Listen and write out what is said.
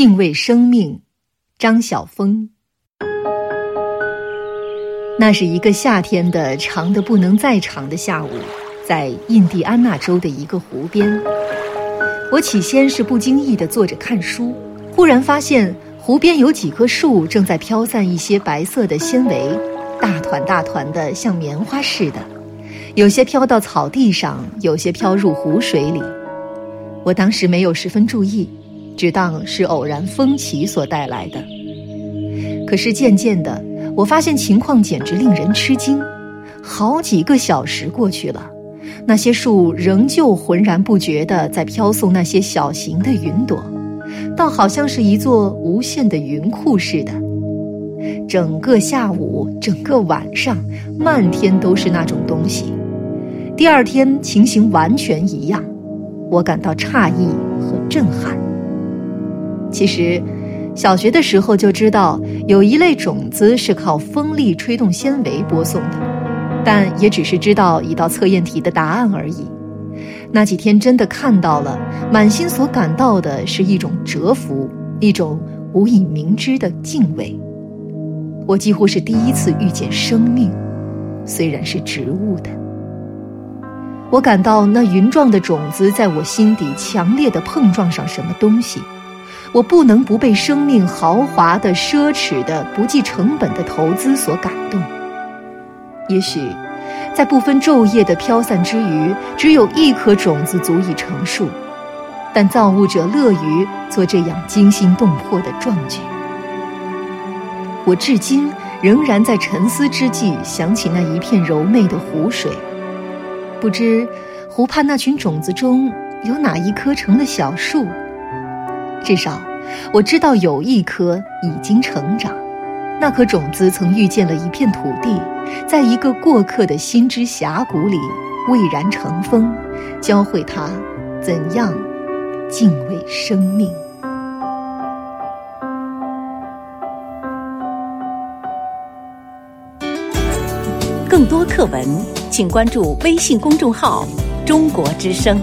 敬畏生命，张晓峰。那是一个夏天的长的不能再长的下午，在印第安纳州的一个湖边。我起先是不经意地坐着看书，忽然发现湖边有几棵树正在飘散一些白色的纤维，大团大团的，像棉花似的。有些飘到草地上，有些飘入湖水里。我当时没有十分注意。只当是偶然风起所带来的。可是渐渐的，我发现情况简直令人吃惊。好几个小时过去了，那些树仍旧浑然不觉地在飘送那些小型的云朵，倒好像是一座无限的云库似的。整个下午，整个晚上，漫天都是那种东西。第二天情形完全一样，我感到诧异和震撼。其实，小学的时候就知道有一类种子是靠风力吹动纤维播送的，但也只是知道一道测验题的答案而已。那几天真的看到了，满心所感到的是一种折服，一种无以明知的敬畏。我几乎是第一次遇见生命，虽然是植物的。我感到那云状的种子在我心底强烈的碰撞上什么东西。我不能不被生命豪华的、奢侈的、不计成本的投资所感动。也许，在不分昼夜的飘散之余，只有一颗种子足以成树，但造物者乐于做这样惊心动魄的壮举。我至今仍然在沉思之际想起那一片柔媚的湖水，不知湖畔那群种子中有哪一棵成了小树。至少，我知道有一颗已经成长。那颗种子曾遇见了一片土地，在一个过客的心之峡谷里蔚然成风，教会他怎样敬畏生命。更多课文，请关注微信公众号“中国之声”。